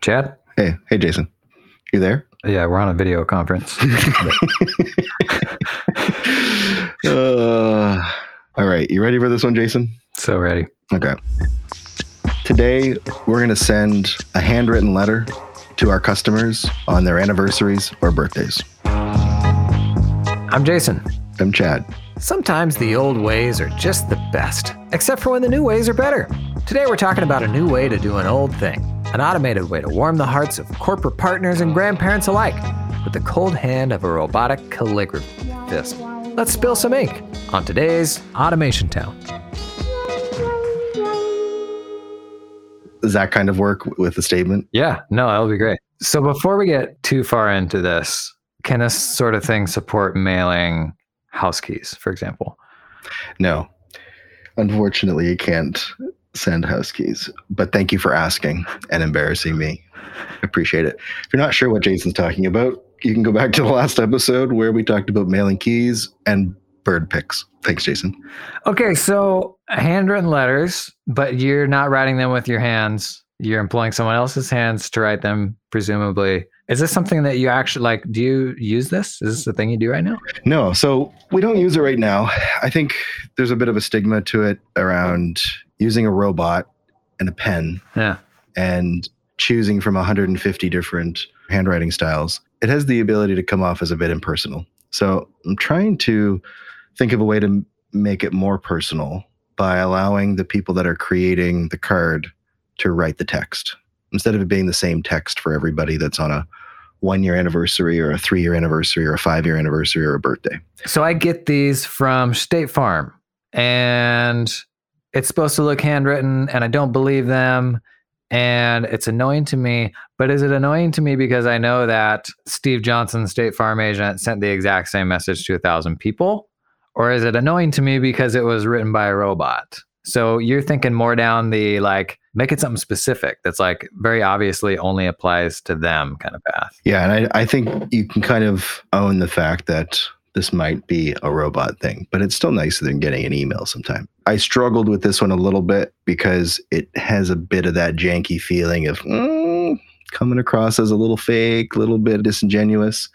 Chad? Hey, hey, Jason. You there? Yeah, we're on a video conference. uh, all right. You ready for this one, Jason? so ready. Okay. Today, we're going to send a handwritten letter to our customers on their anniversaries or birthdays. I'm Jason. I'm Chad. Sometimes the old ways are just the best, except for when the new ways are better. Today we're talking about a new way to do an old thing, an automated way to warm the hearts of corporate partners and grandparents alike with the cold hand of a robotic calligraphist. Let's spill some ink on today's Automation Town. Does that kind of work with the statement? Yeah, no, that'll be great. So before we get too far into this, can this sort of thing support mailing house keys, for example? No. Unfortunately, you can't send house keys. But thank you for asking and embarrassing me. Appreciate it. If you're not sure what Jason's talking about, you can go back to the last episode where we talked about mailing keys and bird pics. Thanks, Jason. Okay, so handwritten letters, but you're not writing them with your hands. You're employing someone else's hands to write them, presumably. Is this something that you actually like? Do you use this? Is this the thing you do right now? No, so we don't use it right now. I think there's a bit of a stigma to it around using a robot and a pen Yeah. and choosing from 150 different handwriting styles. It has the ability to come off as a bit impersonal. So I'm trying to think of a way to make it more personal by allowing the people that are creating the card to write the text instead of it being the same text for everybody that's on a one year anniversary or a three year anniversary or a five year anniversary or a birthday. So I get these from State Farm, and it's supposed to look handwritten, and I don't believe them. And it's annoying to me. But is it annoying to me because I know that Steve Johnson, State Farm agent, sent the exact same message to a thousand people? Or is it annoying to me because it was written by a robot? So you're thinking more down the like, make it something specific that's like very obviously only applies to them kind of path. Yeah, and I, I think you can kind of own the fact that this might be a robot thing, but it's still nicer than getting an email sometime. I struggled with this one a little bit because it has a bit of that janky feeling of mm, coming across as a little fake, a little bit disingenuous.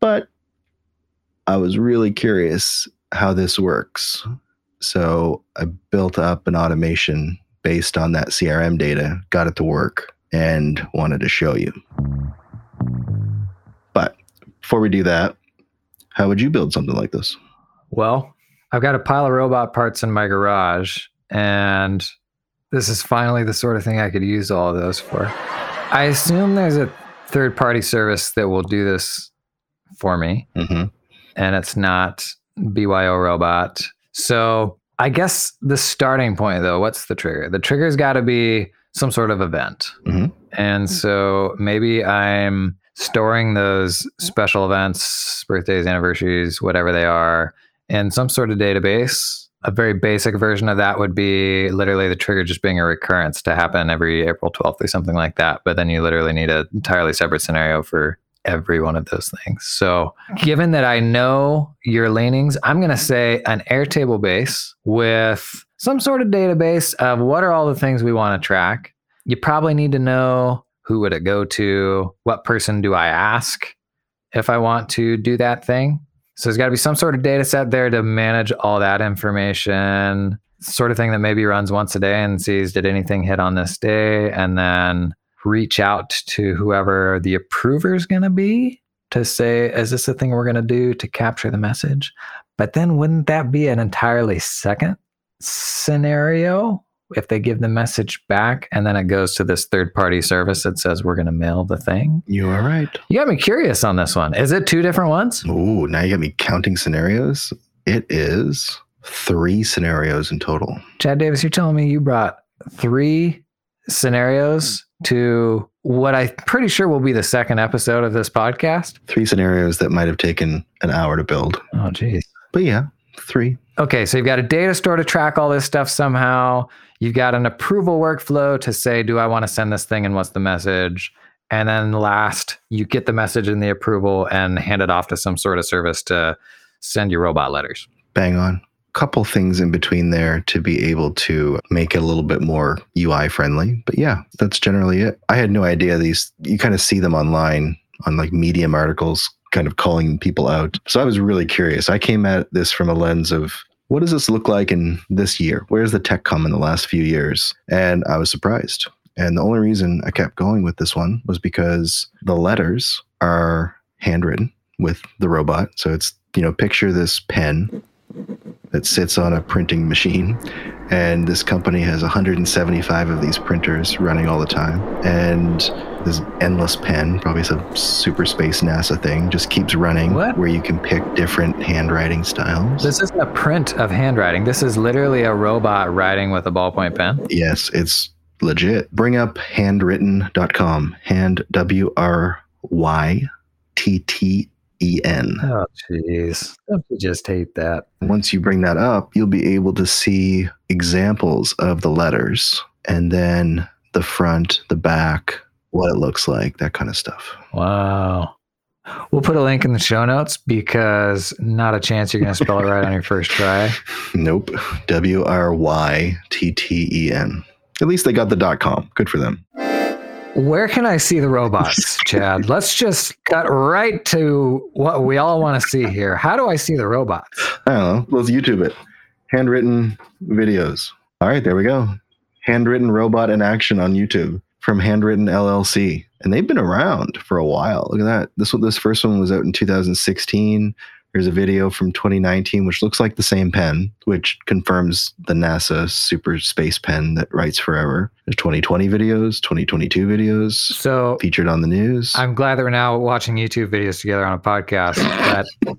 But I was really curious how this works. So I built up an automation based on that CRM data, got it to work, and wanted to show you. But before we do that, how would you build something like this? Well, I've got a pile of robot parts in my garage, and this is finally the sort of thing I could use all of those for. I assume there's a third party service that will do this for me, Mm-hmm. and it's not BYO Robot. So I guess the starting point, though, what's the trigger? The trigger's got to be some sort of event. Mhm. And so maybe I'm storing those special events, birthdays, anniversaries, whatever they are, in some sort of database. A very basic version of that would be literally the trigger just being a recurrence to happen every April 12th or something like that. But then you literally need an entirely separate scenario for every one of those things. So, given that I know your leanings, I'm going to say an Airtable base with some sort of database of what are all the things we want to track. You probably need to know who would it go to, what person do I ask if I want to do that thing. So there's got to be some sort of data set there to manage all that information, sort of thing that maybe runs once a day and sees did anything hit on this day, and then reach out to whoever the approver is going to be to say, is this the thing we're going to do to capture the message? But then wouldn't that be an entirely second scenario if they give the message back and then it goes to this third party service that says we're going to mail the thing? You are right. You got me curious on this one. Is it two different ones? Ooh, now you got me counting scenarios. It is three scenarios in total. Chad Davis, you're telling me you brought three scenarios to what I'm pretty sure will be the second episode of this podcast. Three scenarios that might have taken an hour to build. Oh, geez. But yeah, three. Okay, so you've got a data store to track all this stuff somehow. You've got an approval workflow to say, do I want to send this thing and what's the message? And then last, you get the message and the approval and hand it off to some sort of service to send your robot letters. Bang on. couple things in between there to be able to make it a little bit more UI friendly. But yeah, that's generally it. I had no idea these, you kind of see them online on like Medium articles, kind of calling people out. So I was really curious. I came at this from a lens of what does this look like in this year? Where's the tech come in the last few years? And I was surprised. And the only reason I kept going with this one was because the letters are handwritten with the robot. So it's, you know, picture this pen that sits on a printing machine. And this company has 175 of these printers running all the time. And this endless pen, probably some super space NASA thing, just keeps running What? where you can pick different handwriting styles. This isn't a print of handwriting. This is literally a robot writing with a ballpoint pen. Yes, it's legit. Bring up handwrytten.com. Hand W R Y T T E N. Oh, jeez. Don't you just hate that? Once you bring that up, you'll be able to see examples of the letters and then the front, the back, what it looks like, that kind of stuff. Wow. We'll put a link in the show notes because not a chance you're going to spell it right on your first try. Nope. W R Y T T E N. At least they got the dot com. Good for them. Where can I see the robots, Chad? Let's just cut right to what we all want to see here. How do I see the robots? I don't know. Let's YouTube it. Handwrytten videos. All right, there we go. Handwrytten robot in action on YouTube from Handwrytten LLC, and they've been around for a while. Look at that. This one, this first one was out in 2016. There's a video from 2019, which looks like the same pen, which confirms the NASA super space pen that writes forever. There's 2020 videos, 2022 videos So featured on the news. I'm glad that we're now watching YouTube videos together on a podcast. That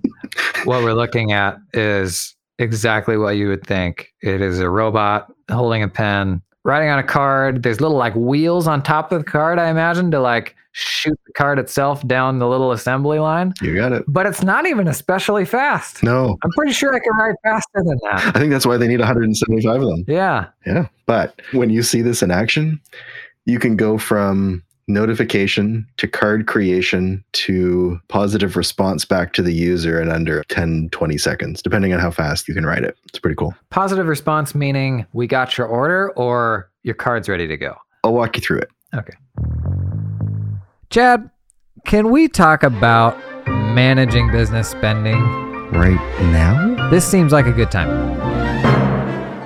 what we're looking at is exactly what you would think. It is a robot holding a pen, writing on a card. There's little like wheels on top of the card, I imagine, to like shoot the card itself down the little assembly line. you got it. But it's not even especially fast. No, I'm pretty sure I can write faster than that. I think that's why they need 175 of them. Yeah. Yeah. But when you see this in action, you can go from notification to card creation to positive response back to the user in under 10, 20 seconds, depending on how fast you can write it. It's pretty cool. Positive response meaning we got your order or your card's ready to go. I'll walk you through it. Okay. Chad, can we talk about managing business spending? Right now? This seems like a good time.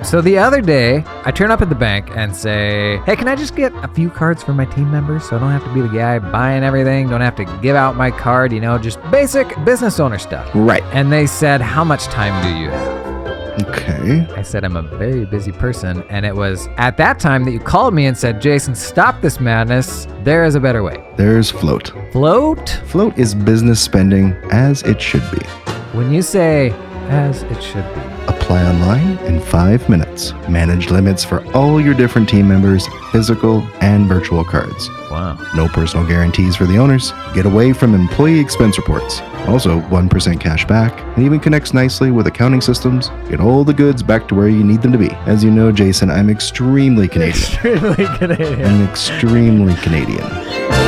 So the other day, I turn up at the bank and say, Hey, can I just get a few cards for my team members so I don't have to be the guy buying everything, don't have to give out my card, you know, just basic business owner stuff. Right. And they said, How much time do you have? Okay. I said, I'm a very busy person. And it was at that time that you called me and said, Jason, stop this madness. There is a better way. There's Float. Float? Float is business spending as it should be. When you say as it should be. Apply online in five minutes. Manage limits for all your different team members, physical and virtual cards. Wow. No personal guarantees for the owners. Get away from employee expense reports. Also, 1% cash back, and even connects nicely with accounting systems. Get all the goods back to where you need them to be. As you know, Jason, I'm extremely Canadian. Extremely Canadian. I'm extremely Canadian.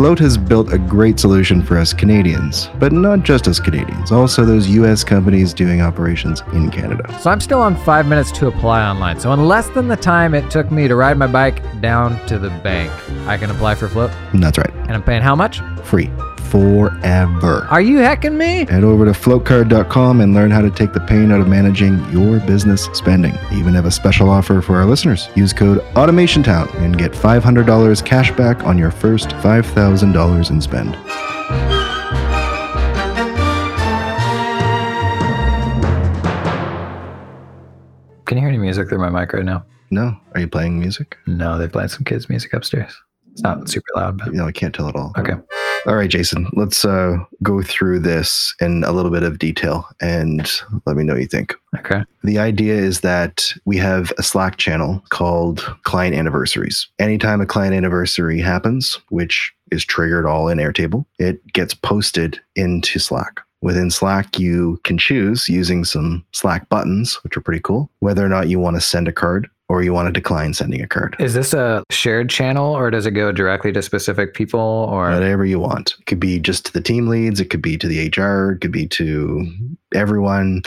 Float has built a great solution for us Canadians, but not just us Canadians, also those US companies doing operations in Canada. So I'm still on five minutes to apply online. So in less than the time it took me to ride my bike down to the bank, I can apply for Float. That's right, And I'm paying how much? free forever. Are you hecking me? Head over to floatcard.com and learn how to take the pain out of managing your business spending. They even have a special offer for our listeners. Use code AutomationTown and get $500 cash back on your first $5,000 in spend. Can you hear any music through my mic right now? No, are you playing music? No, they playing some kids' music upstairs. It's not super loud, but No, I can't tell at all. okay. All right, Jason, let's uh, go through this in a little bit of detail and let me know what you think. Okay. The idea is that we have a Slack channel called Client Anniversaries. Anytime a client anniversary happens, which is triggered all in Airtable, it gets posted into Slack. Within Slack, you can choose using some Slack buttons, which are pretty cool, whether or not you want to send a card or you want to decline sending a card. Is this a shared channel or does it go directly to specific people or whatever you want. It could be just to the team leads, it could be to the HR, it could be to everyone.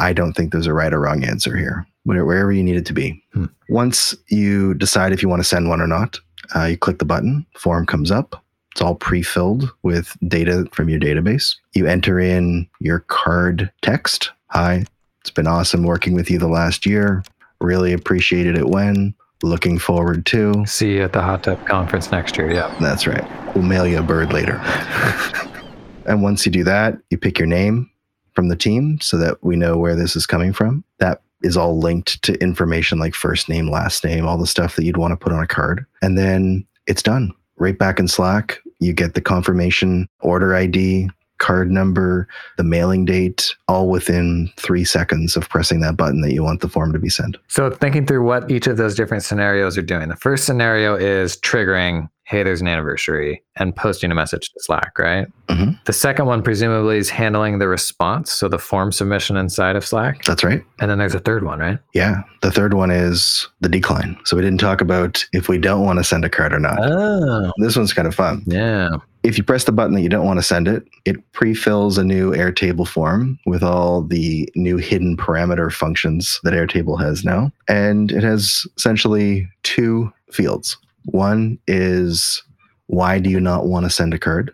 I don't think there's a right or wrong answer here, wherever you need it to be. Hmm. Once you decide if you want to send one or not, uh, you click the button, form comes up. It's all pre filled with data from your database. You enter in your card text. Hi, it's been awesome working with you the last year. Really appreciated it when. Looking forward to. See you at the Hot Tub Conference next year. Yeah. That's right. We'll mail you a bird later. and once you do that, you pick your name from the team so that we know where this is coming from. That is all linked to information like first name, last name, all the stuff that you'd want to put on a card. And then it's done. Right back in Slack, you get the confirmation order ID, card number, the mailing date, all within three seconds of pressing that button that you want the form to be sent. So, thinking through what each of those different scenarios are doing, the first scenario is triggering, hey, there's an anniversary, and posting a message to Slack, right? hmm The second one, presumably, is handling the response. So, the form submission inside of Slack. That's right. And then there's a third one, right? Yeah. The third one is the decline. So we didn't talk about if we don't want to send a card or not. Oh, This one's kind of fun. yeah. If you press the button that you don't want to send it, it pre-fills a new Airtable form with all the new hidden parameter functions that Airtable has now. And it has essentially two fields. One is why do you not want to send a card?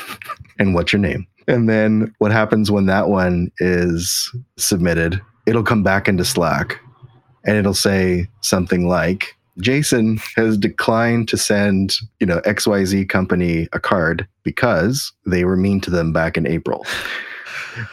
and what's your name? And then what happens when that one is submitted, it'll come back into Slack and it'll say something like, Jason has declined to send, you know, XYZ company a card because they were mean to them back in April.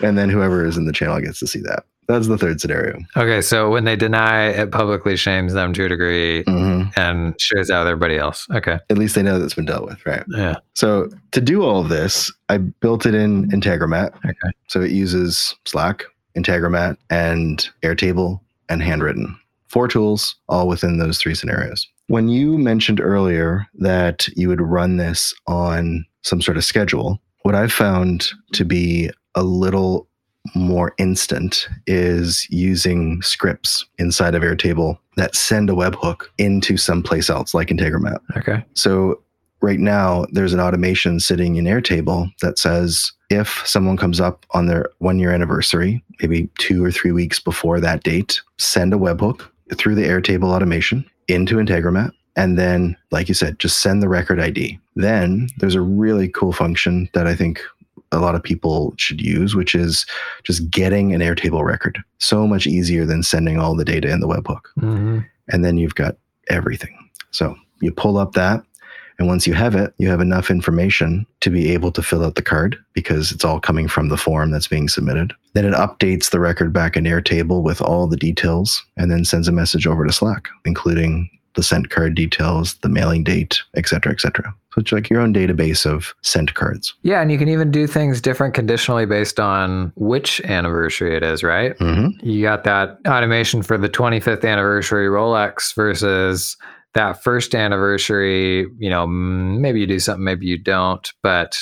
and then whoever is in the channel gets to see that. That's the third scenario. Okay. So, when they deny, it publicly shames them to a degree hmm and shares out with everybody else. Okay. At least they know that's been dealt with, right? Yeah. So to do all of this, I built it in Integromat. Okay. So it uses Slack, Integromat, and Airtable and Handwrytten. Four tools, all within those three scenarios. When you mentioned earlier that you would run this on some sort of schedule, what I've found to be a little more instant is using scripts inside of Airtable that send a webhook into someplace else, like Integromat. Okay. So right now, there's an automation sitting in Airtable that says if someone comes up on their one year anniversary, maybe two or three weeks before that date, send a webhook through the Airtable automation into Integromat. And then, like you said, just send the record ID. Then there's a really cool function that I think a lot of people should use, which is just getting an Airtable record. So much easier than sending all the data in the webhook hmm and then you've got everything. So you pull up that, and once you have it, you have enough information to be able to fill out the card because it's all coming from the form that's being submitted. Then it updates the record back in Airtable with all the details and then sends a message over to Slack, including the sent card details, the mailing date, et cetera, et cetera. So it's like your own database of sent cards. Yeah. And you can even do things different conditionally based on which anniversary it is, right? Mm-hmm. You got that automation for the 25th anniversary Rolex versus that first anniversary. You know, maybe you do something, maybe you don't, but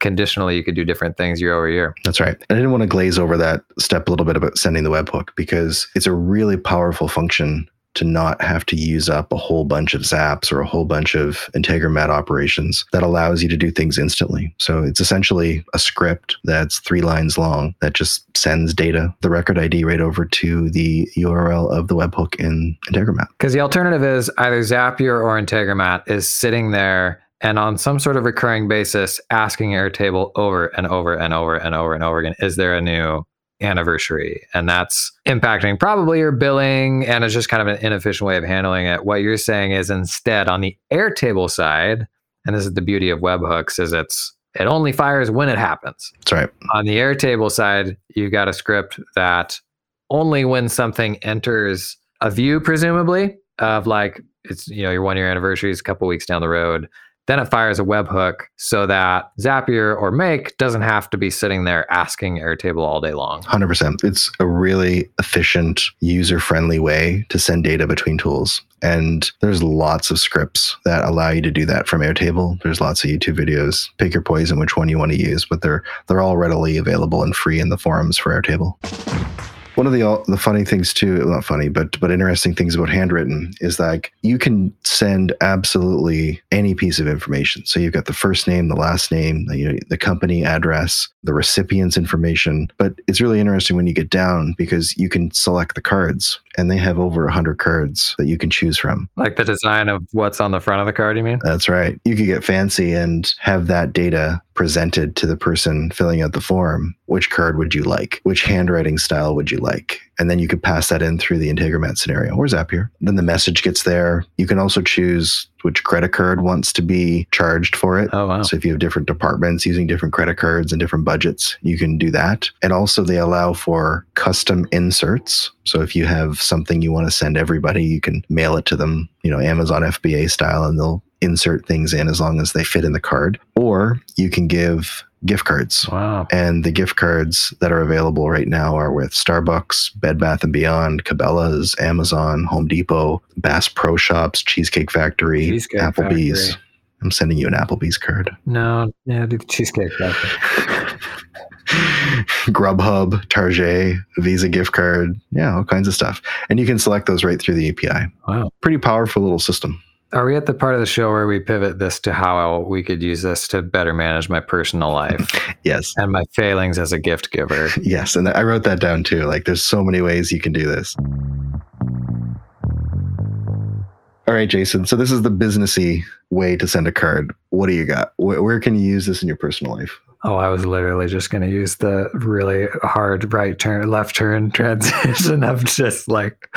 conditionally you could do different things year over year. That's right. I didn't want to glaze over that step a little bit about sending the webhook because it's a really powerful function to not have to use up a whole bunch of zaps or a whole bunch of Integromat operations that allows you to do things instantly. So it's essentially a script that's three lines long that just sends data, the record ID right over to the URL of the webhook in Integromat. Because the alternative is either Zapier or Integromat is sitting there and on some sort of recurring basis asking Airtable over and over and over and over and over again, is there a new anniversary? And that's impacting probably your billing and it's just kind of an inefficient way of handling it. What you're saying is instead on the Airtable side, and this is the beauty of webhooks, is it's it only fires when it happens. That's right. On the Airtable side, you've got a script that only when something enters a view, presumably, of like it's you know your one year anniversary is a couple weeks down the road, then it fires a webhook so that Zapier or Make doesn't have to be sitting there asking Airtable all day long. 100%. It's a really efficient, user friendly way to send data between tools. And there's lots of scripts that allow you to do that from Airtable. There's lots of YouTube videos. Pick your poison which one you want to use, but they're they're all readily available and free in the forums for Airtable. One of the uh, the funny things too, not funny, but but interesting things about Handwrytten is like you can send absolutely any piece of information. So you've got the first name, the last name, the, the company address, the recipient's information. But it's really interesting when you get down because you can select the cards, and they have over hundred cards that you can choose from. Like the design of what's on the front of the card, you mean? That's right. You could get fancy and have that data presented to the person filling out the form. Which card would you like? Which handwriting style would you like? And then you could pass that in through the Integromat scenario or Zapier. Then the message gets there. You can also choose which credit card wants to be charged for it. Oh, wow. So if you have different departments using different credit cards and different budgets, you can do that. And also they allow for custom inserts. So if you have something you want to send everybody, you can mail it to them, you know, Amazon FBA style, and they'll insert things in as long as they fit in the card. Or you can give gift cards. Wow. And the gift cards that are available right now are with Starbucks, Bed Bath and Beyond, Cabela's, Amazon, Home Depot, Bass Pro Shops, Cheesecake Factory, Cheesecake Applebee's. Factory. I'm sending you an Applebee's card. No, yeah, do the cheesecake factory. Grubhub, Target, Visa gift card, yeah, all kinds of stuff. And you can select those right through the API. Wow. Pretty powerful little system. Are we at the part of the show where we pivot this to how we could use this to better manage my personal life Yes. and my failings as a gift giver? Yes. And I wrote that down too. Like there's so many ways you can do this. All right, Jason. So this is the businessy way to send a card. What do you got? Where, where can you use this in your personal life? Oh, I was literally just going to use the really hard right turn, left turn transition of just like,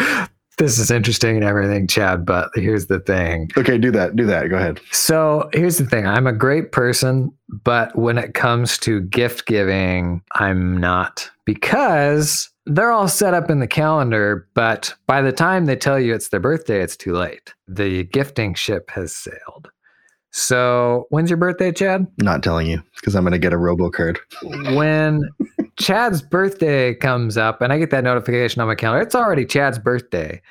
this is interesting and everything, Chad, but here's the thing. Okay, do that. Do that. Go ahead. So here's the thing I'm a great person, but when it comes to gift giving, I'm not because they're all set up in the calendar. But by the time they tell you it's their birthday, it's too late. The gifting ship has sailed. So when's your birthday, Chad? Not telling you because I'm going to get a robo card. When Chad's birthday comes up and I get that notification on my calendar, it's already Chad's birthday.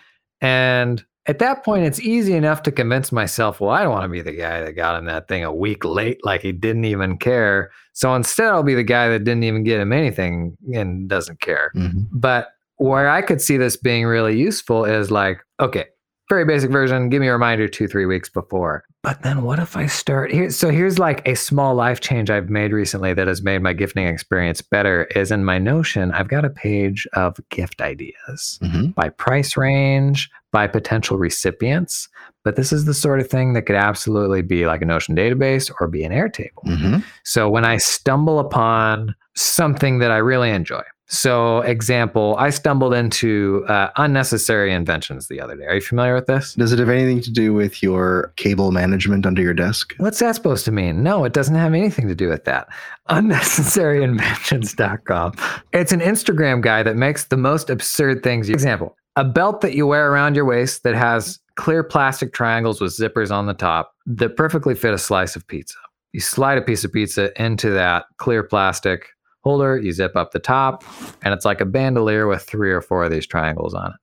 And at that point, it's easy enough to convince myself, well, I don't want to be the guy that got him that thing a week late, like he didn't even care. So instead, I'll be the guy that didn't even get him anything and doesn't care. Mhm. But where I could see this being really useful is like, okay, very basic version, give me a reminder two, three weeks before. But then what if I start here? So here's like a small life change I've made recently that has made my gifting experience better is in my Notion, I've got a page of gift ideas Mhm. by price range, by potential recipients. But this is the sort of thing that could absolutely be like a Notion database or be an Airtable. Mhm. So when I stumble upon something that I really enjoy. So, example, I stumbled into uh, unnecessary inventions the other day. Are you familiar with this? Does it have anything to do with your cable management under your desk? What's that supposed to mean? No, it doesn't have anything to do with that. Unnecessaryinventions.com. It's an Instagram guy that makes the most absurd things. Example, a belt that you wear around your waist that has clear plastic triangles with zippers on the top that perfectly fit a slice of pizza. You slide a piece of pizza into that clear plastic holder, you zip up the top, and it's like a bandolier with three or four of these triangles on it.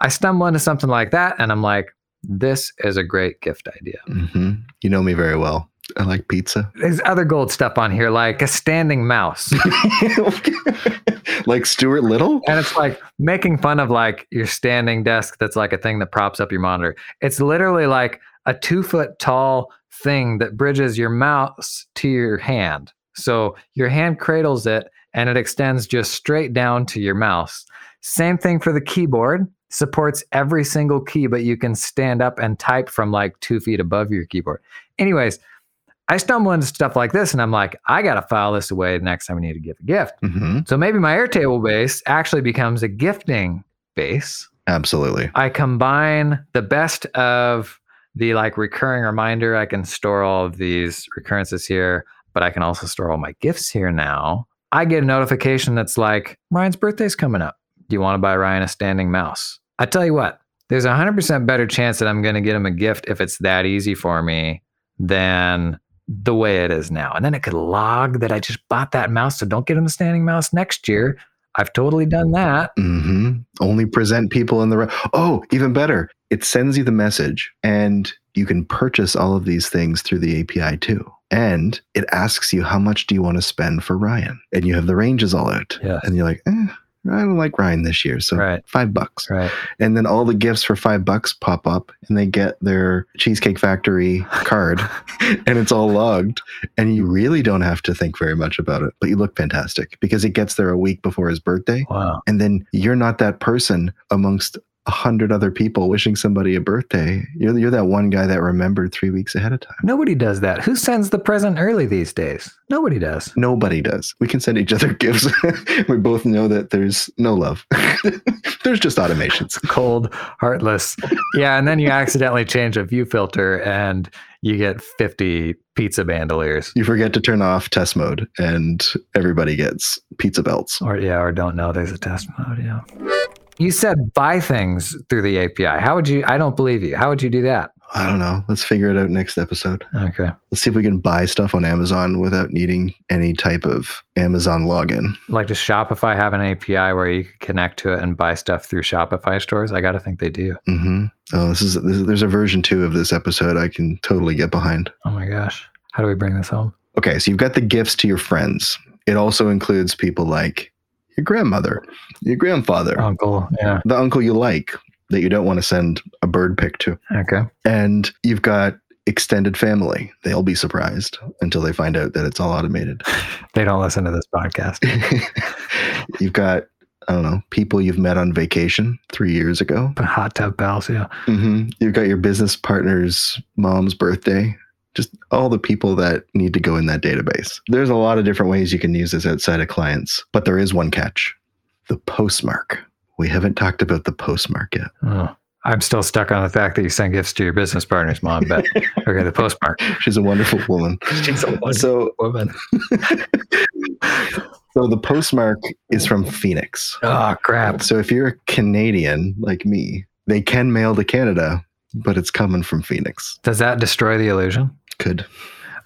I stumble into something like that and I'm like, this is a great gift idea. hmm You know me very well. I like pizza. There's other gold stuff on here, like a standing mouse. like Stuart Little? and it's like making fun of like your standing desk that's like a thing that props up your monitor. It's literally like a two foot tall thing that bridges your mouse to your hand. So your hand cradles it and it extends just straight down to your mouse. Same thing for the keyboard. Supports every single key, but you can stand up and type from like two feet above your keyboard. Anyways, I stumble into stuff like this and I'm like, I got to file this away the next time I need to give a gift. hmm So maybe my Airtable base actually becomes a gifting base. Absolutely. I combine the best of the like recurring reminder. I can store all of these recurrences here, but I can also store all my gifts here now. I get a notification that's like, Ryan's birthday's coming up. Do you want to buy Ryan a standing mouse? I tell you what, there's a 100% better chance that I'm going to get him a gift if it's that easy for me than the way it is now. And then it could log that I just bought that mouse. So don't get him a standing mouse next year. I've totally done that. hmm Only present people in the right. Oh, even better. It sends you the message and you can purchase all of these things through the API too. And it asks you how much do you want to spend for Ryan? And you have the ranges all out. Yes. And you're like, eh, I don't like Ryan this year, so Right. five bucks. Right. And then all the gifts for five bucks pop up, and they get their Cheesecake Factory card, and it's all logged. And you really don't have to think very much about it, but you look fantastic because it gets there a week before his birthday. Wow. And then you're not that person amongst a hundred other people wishing somebody a birthday. You're, you're that one guy that remembered three weeks ahead of time. Nobody does that. Who sends the present early these days? Nobody does. Nobody does. We can send each other gifts. we both know that there's no love. there's just automations. Cold, heartless. Yeah, and then you accidentally change a view filter and you get 50 pizza bandoliers. You forget to turn off test mode, and everybody gets pizza belts. Or yeah, or don't know there's a test mode, yeah. You said buy things through the API. How would you I don't believe you. How would you do that? I don't know. Let's figure it out next episode. Okay. Let's see if we can buy stuff on Amazon without needing any type of Amazon login. Like does Shopify have an API where you can connect to it and buy stuff through Shopify stores? I gotta think they do. Mm hmm Oh, this is, this is there's a version two of this episode I can totally get behind. Oh my gosh. How do we bring this home? Okay, so you've got the gifts to your friends. It also includes people like your grandmother, your grandfather, Uncle. Yeah. the uncle you like that you don't want to send a bird pic to. Okay. And you've got extended family. They'll be surprised until they find out that it's all automated. They don't listen to this podcast. you've got, I don't know, people you've met on vacation three years ago. Hot tub pals, yeah. hmm You've got your business partner's mom's birthday. Just all the people that need to go in that database. There's a lot of different ways you can use this outside of clients, but there is one catch the postmark. We haven't talked about the postmark yet. Oh. I'm still stuck on the fact that you send gifts to your business partner's mom, but okay, the postmark. She's a wonderful woman. She's a So, woman. so the postmark is from Phoenix. Oh crap. So if you're a Canadian like me, they can mail to Canada, but it's coming from Phoenix. Does that destroy the illusion? Could.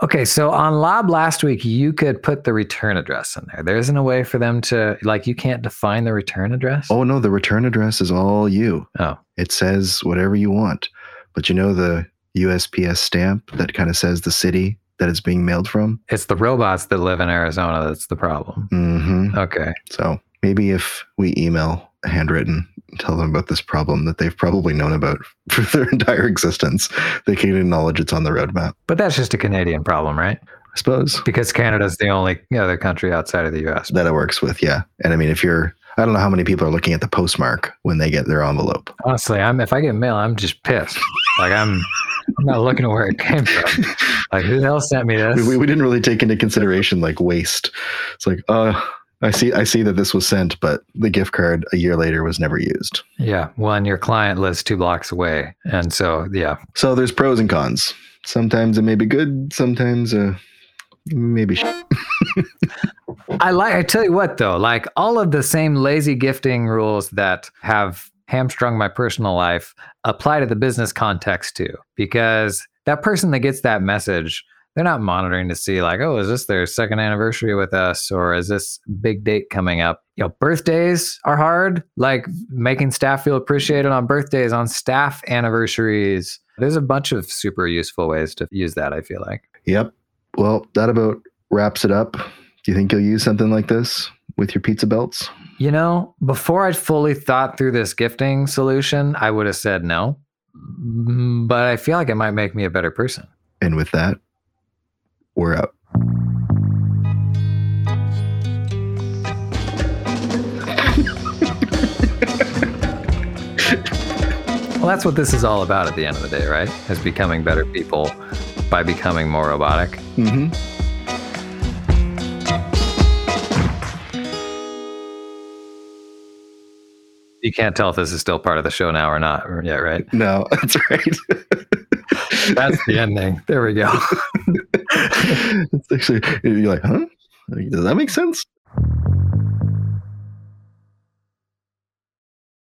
Okay, so on Lob last week, you could put the return address in there. There isn't a way for them to like you can't define the return address. Oh no, the return address is all you. Oh. It says whatever you want. But you know the USPS stamp that kind of says the city that it's being mailed from? It's the robots that live in Arizona that's the problem. hmm Okay. So maybe if we email Handwrytten, tell them about this problem that they've probably known about for their entire existence, they can't acknowledge it's on the roadmap. But that's just a Canadian problem, right? I suppose Because Canada's the only other country outside of the US. that it works with, yeah. And I mean, if you're, I don't know how many people are looking at the postmark when they get their envelope. Honestly, I'm if I get mail, I'm just pissed. Like I'm I'm not looking at where it came from. Like who the hell sent me this? We, we didn't really take into consideration like waste. It's like, uh, I see, I see that this was sent, but the gift card a year later was never used. Yeah. One, your client lives two blocks away. And so yeah. So there's pros and cons. Sometimes it may be good. Sometimes, uh, maybe. I like I tell you what though, like all of the same lazy gifting rules that have hamstrung my personal life apply to the business context too. Because that person that gets that message, they're not monitoring to see like, oh, is this their second anniversary with us or is this big date coming up? You know, birthdays are hard, like making staff feel appreciated on birthdays, on staff anniversaries. There's a bunch of super useful ways to use that, I feel like. Yep. Well, that about wraps it up. Do you think you'll use something like this with your pizza belts? You know, before I'd fully thought through this gifting solution, I would have said no. Mm, But I feel like it might make me a better person. And with that, we're out. Well, that's what this is all about at the end of the day, right? Is becoming better people by becoming more robotic. Mm-hmm. You can't tell if this is still part of the show now or not yet, right? No, that's right. That's the ending. There we go. it's actually you're like, huh? Does that make sense?